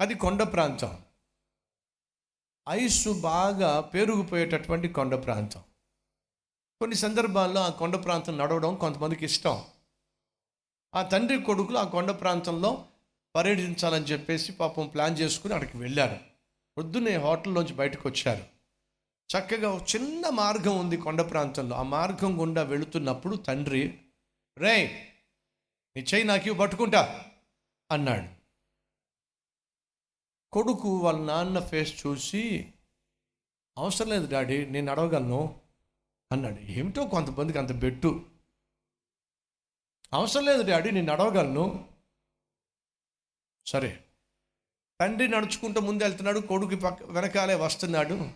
అది కొండ ప్రాంతం. ఐసు బాగా పేరుకుపోయేటటువంటి కొండ ప్రాంతం. కొన్ని సందర్భాల్లో ఆ కొండ ప్రాంతం నడవడం కొంతమందికి ఇష్టం. ఆ తండ్రి కొడుకులు ఆ కొండ ప్రాంతంలో పర్యటించాలని చెప్పేసి పాపం ప్లాన్ చేసుకుని అక్కడికి వెళ్ళారు. పొద్దున్నే హోటల్లోంచి బయటకు వచ్చారు. చక్కగా ఒక చిన్న మార్గం ఉంది కొండ ప్రాంతంలో. ఆ మార్గం గుండా వెళుతున్నప్పుడు తండ్రి రే నీ చెయ్యి నాకు పట్టుకుంటా అన్నాడు. కొడుకు వాళ్ళ నాన్న ఫేస్ చూసి అవసరం లేదు డాడీ నేను అడవగలను అన్నాడు. ఏమిటో కొంతమందికి అంత బెట్టు. అవసరం లేదు డాడీ నేను అడగగలను సరే తండ్రి నడుచుకుంటూ ముందు వెళ్తున్నాడు కొడుకు పక్క వెనకాలే వస్తున్నాడు.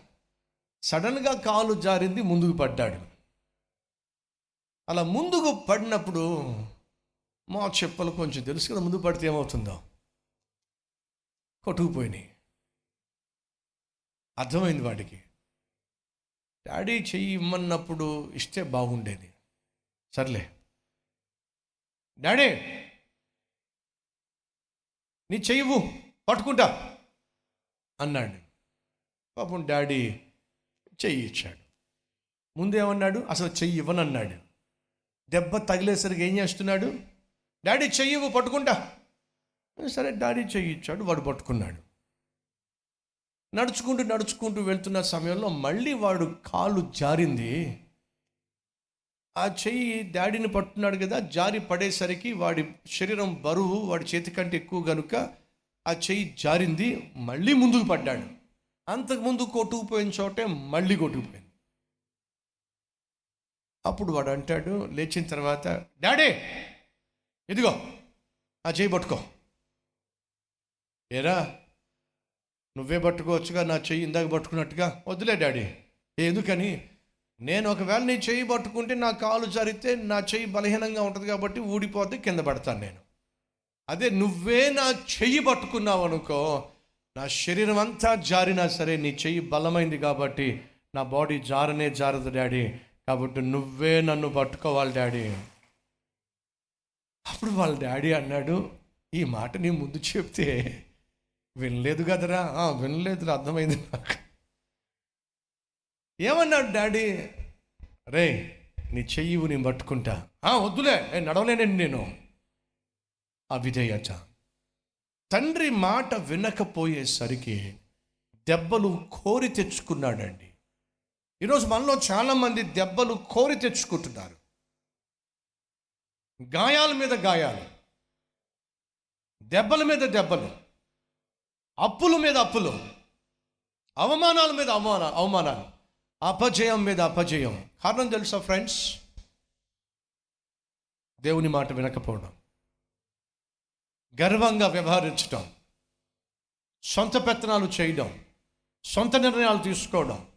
సడన్గా కాలు జారింది ముందుకు పడ్డాడు. అలా ముందుకు పడినప్పుడు మా చెప్పులు కొంచెం తెలుసు కదా ముందు పడితే ఏమవుతుందో. కొట్టుకుపోయినాయి అర్థమైంది వాడికి? డాడీ చెయ్యి ఇమ్మన్నప్పుడు ఇస్తే బాగుండేది. సర్లే. డాడీ! నీ చెయ్యవు పట్టుకుంటా! అన్నాడు. పాపం డాడీ చెయ్యి ఇచ్చాడు. ముందేమన్నాడు? అసలు చెయ్యి ఇవ్వనన్నాడు. దెబ్బ తగిలేసరికి ఏం చేస్తున్నాడు? డాడీ చెయ్యి పట్టుకుంటా! సరే డాడీ చెయ్యి ఇచ్చాడు వాడు పట్టుకున్నాడు. నడుచుకుంటూ నడుచుకుంటూ వెళ్తున్న సమయంలో మళ్ళీ వాడు కాలు జారింది. ఆ చెయ్యి డాడీని పట్టున్నాడు కదా జారి పడేసరికి వాడి శరీరం బరువు వాడి చేతి కంటే ఎక్కువ గనుక ఆ చెయ్యి జారింది మళ్ళీ ముందుకు పడ్డాడు. అంతకుముందు కొట్టుకుపోయిన చోటే మళ్ళీ కొట్టుకుపోయింది. అప్పుడు వాడు అంటాడు లేచిన తర్వాత డాడీ ఇదిగో ఆ చెయ్యి పట్టుకో. ఏరా? నువ్వే పట్టుకోవచ్చుగా నా చెయ్యి ఇందాక పట్టుకున్నట్టుగా? వద్దులే డాడీ. ఎందుకని? నేను ఒకవేళ నీ చెయ్యి పట్టుకుంటే నా కాలు జరిగితే నా చెయ్యి బలహీనంగా ఉంటుంది కాబట్టి ఊడిపోతే కింద పడతాను నేను. అదే నువ్వే నా చెయ్యి పట్టుకున్నావు అనుకో నా శరీరం అంతా జారినా సరే నీ చెయ్యి బలమైంది కాబట్టి నా బాడీ జారనే జారదు డాడీ. కాబట్టి నువ్వే నన్ను పట్టుకోవాలి డాడీ. అప్పుడు వాళ్ళ డాడీ అన్నాడు ఈ మాట నీ ముందు చెప్తే వినలేదు కదరా? "ఆ, వినలేదురా అర్థమైంది నాకు. ఏమన్నాడు డాడీ? రే నీ చెయ్యి నేను పట్టుకుంటా. "ఆ, వద్దులే నేను నడవలేనండి నేను. అవిధేయత తండ్రి మాట వినకపోయేసరికి దెబ్బలు కోరి తెచ్చుకున్నాడండి ఈరోజు మనలో చాలామంది దెబ్బలు కోరి తెచ్చుకుంటున్నారు. గాయాల మీద గాయాలు. దెబ్బల మీద దెబ్బలు. అప్పుల మీద అప్పులు. అవమానాల మీద అవమాన అవమానాలు. అపజయం మీద అపజయం. కారణం తెలుసా ఫ్రెండ్స్? దేవుని మాట వినకపోవడం. గర్వంగా వ్యవహరించడం సొంత పెత్తనాలు చేయడం. సొంత నిర్ణయాలు తీసుకోవడం.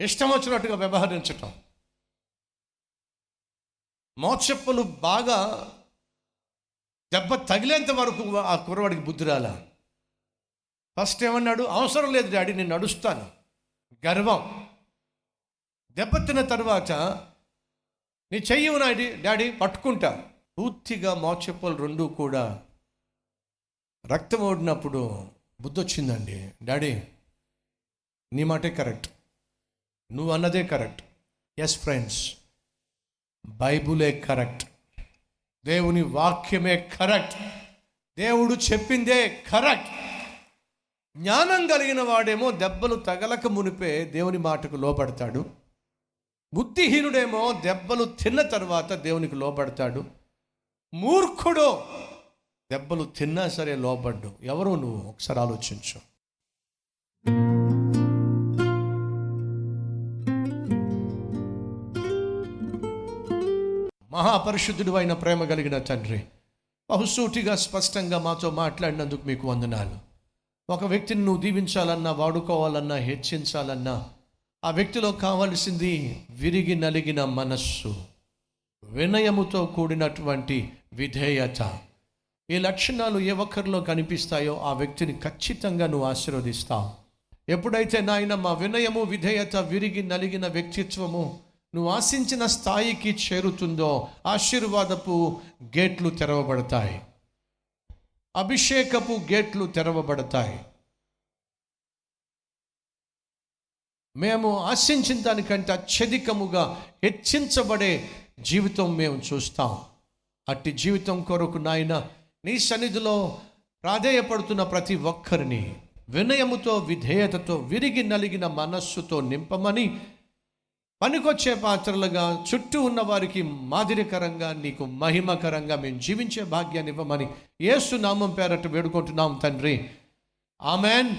ఇష్టం వచ్చినట్టుగా వ్యవహరించటం. మోక్షప్పులు బాగా దెబ్బ తగిలేంత వరకు ఆ కుర్రవాడికి బుద్ధి రాలా? ఫస్ట్ ఏమన్నాడు? అవసరం లేదు డాడీ నేను నడుస్తాను. గర్వం. దెబ్బతిన్న తర్వాత నీ చెయ్యి నాడి డాడీ పట్టుకుంటా. పూర్తిగా మోచెప్పలు రెండు కూడా రక్తం ఓడినప్పుడు బుద్ధి వచ్చిందండి డాడీ నీ మాటే కరెక్ట్. నువ్వు అన్నదే కరెక్ట్. ఎస్ ఫ్రెండ్స్ బైబులే కరెక్ట్. దేవుని వాక్యమే కరెక్ట్. దేవుడు చెప్పిందే కరెక్ట్. జ్ఞానం కలిగిన వాడేమో దెబ్బలు తగలక మునిపే దేవుని మాటకు లోపడతాడు బుద్ధిహీనుడేమో దెబ్బలు తిన్న తర్వాత దేవునికి లోపడతాడు మూర్ఖుడు దెబ్బలు తిన్నా సరే లోపడ్డు ఎవరు నువ్వు? ఒకసారి ఆలోచించు. మహాపరిశుద్ధుడు అయిన ప్రేమ కలిగిన తండ్రి బహుసూటిగా స్పష్టంగా మాతో మాట్లాడినందుకు మీకు వందనాలు. ఒక వ్యక్తిని నువ్వు దీవించాలన్నా వాడుకోవాలన్నా హెచ్చించాలన్నా ఆ వ్యక్తిలో కావలసింది విరిగి నలిగిన మనస్సు వినయముతో కూడినటువంటి విధేయత. ఈ లక్షణాలు ఏ ఒక్కరిలో కనిపిస్తాయో ఆ వ్యక్తిని ఖచ్చితంగా నువ్వు ఆశీర్వదిస్తావు. ఎప్పుడైతే నాయన మా వినయము విధేయత విరిగి నలిగిన వ్యక్తిత్వము నువ్వు ఆశించిన స్థాయికి చేరుతుందో ఆశీర్వాదపు గేట్లు తెరవబడతాయి. అభిషేకపు గేట్లు తెరవబడతాయి. మేము ఆశించిన దానికంటే అత్యధికముగా హెచ్చించబడే జీవితం మేము చూస్తాం. అట్టి జీవితం కొరకు నాయన నీ సన్నిధిలో ప్రాధేయపడుతున్న ప్రతి ఒక్కరిని వినయముతో విధేయతతో విరిగి నలిగిన మనస్సుతో నింపమని పనికొచ్చే పాత్రలుగా చుట్టూ ఉన్న వారికి మాదిరికరంగా నీకు మహిమకరంగా మేము జీవించే భాగ్యాన్ని ఇవ్వమని ఏసు నామం పేరట వేడుకుంటున్నాం తండ్రి. ఆమెన్.